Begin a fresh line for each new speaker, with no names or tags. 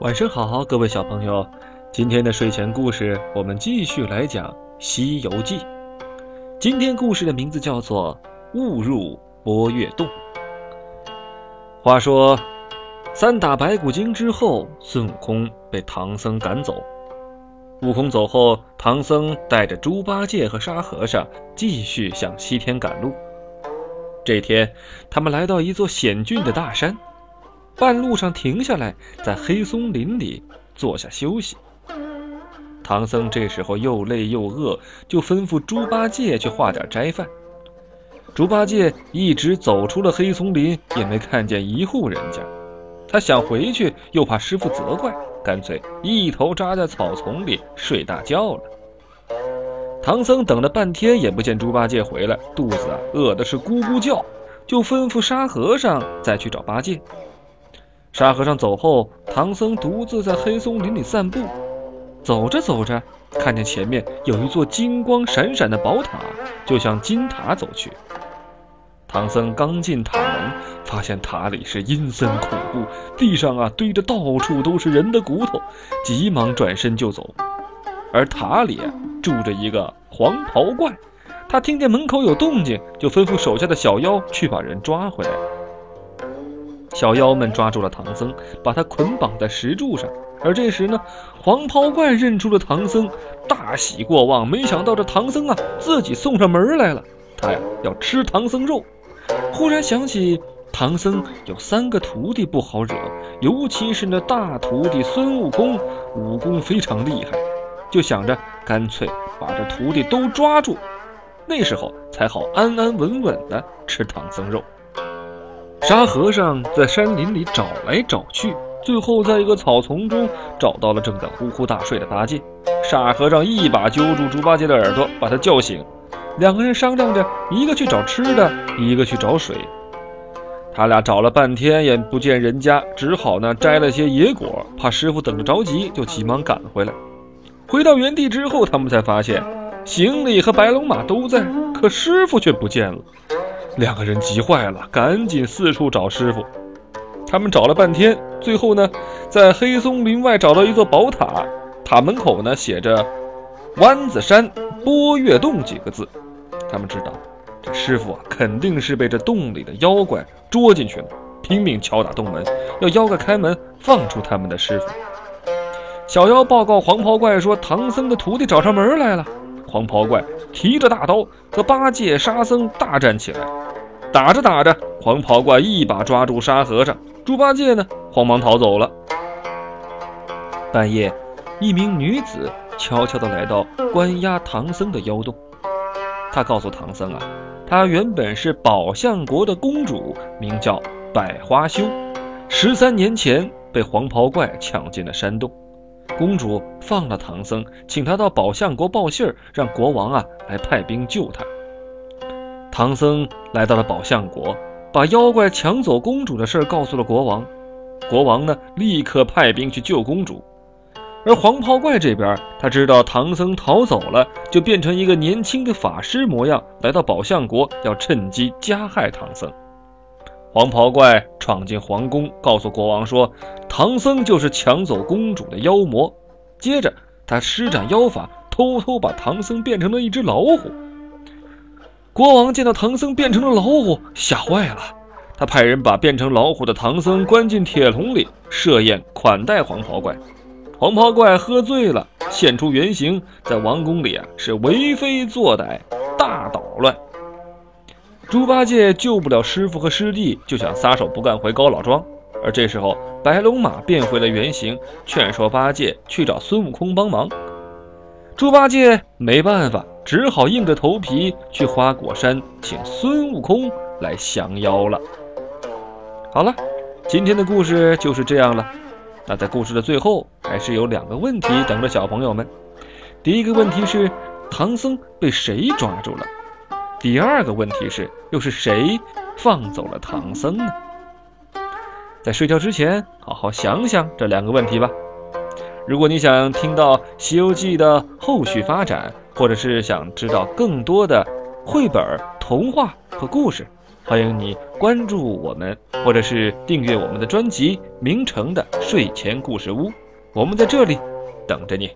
晚上好，各位小朋友。今天的睡前故事，我们继续来讲《西游记》。今天故事的名字叫做《误入波月洞》。话说，三打白骨精之后，孙悟空被唐僧赶走。悟空走后，唐僧带着猪八戒和沙和尚继续向西天赶路。这天，他们来到一座险峻的大山。半路上停下来，在黑松林里坐下休息。唐僧这时候又累又饿，就吩咐猪八戒去化点斋饭。猪八戒一直走出了黑松林，也没看见一户人家。他想回去，又怕师傅责怪，干脆一头扎在草丛里睡大觉了。唐僧等了半天也不见猪八戒回来，肚子啊饿的是咕咕叫，就吩咐沙和尚再去找八戒。沙和尚走后，唐僧独自在黑松林里散步。走着走着，看见前面有一座金光闪闪的宝塔，就向金塔走去。唐僧刚进塔门，发现塔里是阴森恐怖，地上啊堆着到处都是人的骨头，急忙转身就走。而塔里啊住着一个黄袍怪，他听见门口有动静，就吩咐手下的小妖去把人抓回来。小妖们抓住了唐僧，把他捆绑在石柱上。而这时呢，黄袍怪认出了唐僧，大喜过望。没想到这唐僧啊，自己送上门来了。他呀，要吃唐僧肉。忽然想起唐僧有三个徒弟不好惹，尤其是那大徒弟孙悟空，武功非常厉害，就想着干脆把这徒弟都抓住，那时候才好安安稳稳的吃唐僧肉。沙和尚在山林里找来找去，最后在一个草丛中找到了正在呼呼大睡的八戒。沙和尚一把揪住猪八戒的耳朵，把他叫醒。两个人商量着，一个去找吃的，一个去找水。他俩找了半天也不见人家，只好呢摘了些野果，怕师傅等着着急，就急忙赶回来。回到原地之后，他们才发现行李和白龙马都在，可师傅却不见了。两个人急坏了，赶紧四处找师傅。他们找了半天，最后呢，在黑松林外找到一座宝塔，塔门口呢写着“湾子山波月洞”几个字。他们知道，这师傅啊肯定是被这洞里的妖怪捉进去了，拼命敲打洞门，要妖怪开门放出他们的师傅。小妖报告黄袍怪说，唐僧的徒弟找上门来了。黄袍怪提着大刀和八戒、沙僧大战起来。打着打着，黄袍怪一把抓住沙和尚，猪八戒呢，慌忙逃走了。半夜，一名女子悄悄地来到关押唐僧的妖洞。她告诉唐僧啊，她原本是宝象国的公主，名叫百花羞，十三年前被黄袍怪抢进了山洞。公主放了唐僧，请他到宝象国报信儿，让国王啊来派兵救他。唐僧来到了宝象国，把妖怪抢走公主的事告诉了国王。国王呢，立刻派兵去救公主。而黄袍怪这边，他知道唐僧逃走了，就变成一个年轻的法师模样，来到宝象国，要趁机加害唐僧。黄袍怪闯进皇宫，告诉国王说，唐僧就是抢走公主的妖魔。接着，他施展妖法，偷偷把唐僧变成了一只老虎。国王见到唐僧变成了老虎，吓坏了。他派人把变成老虎的唐僧关进铁笼里，设宴款待黄袍怪。黄袍怪喝醉了，现出原形，在王宫里啊是为非作歹，大捣乱。猪八戒救不了师傅和师弟，就想撒手不干回高老庄。而这时候，白龙马变回了原形，劝说八戒去找孙悟空帮忙。猪八戒没办法。只好硬着头皮去花果山请孙悟空来降妖了。好了，今天的故事就是这样了。那在故事的最后，还是有两个问题等着小朋友们。第一个问题是，唐僧被谁抓住了？第二个问题是，又是谁放走了唐僧呢？在睡觉之前，好好想想这两个问题吧。如果你想听到《西游记》的后续发展，或者是想知道更多的绘本、童话和故事，欢迎你关注我们，或者是订阅我们的专辑《名城的睡前故事屋》，我们在这里等着你。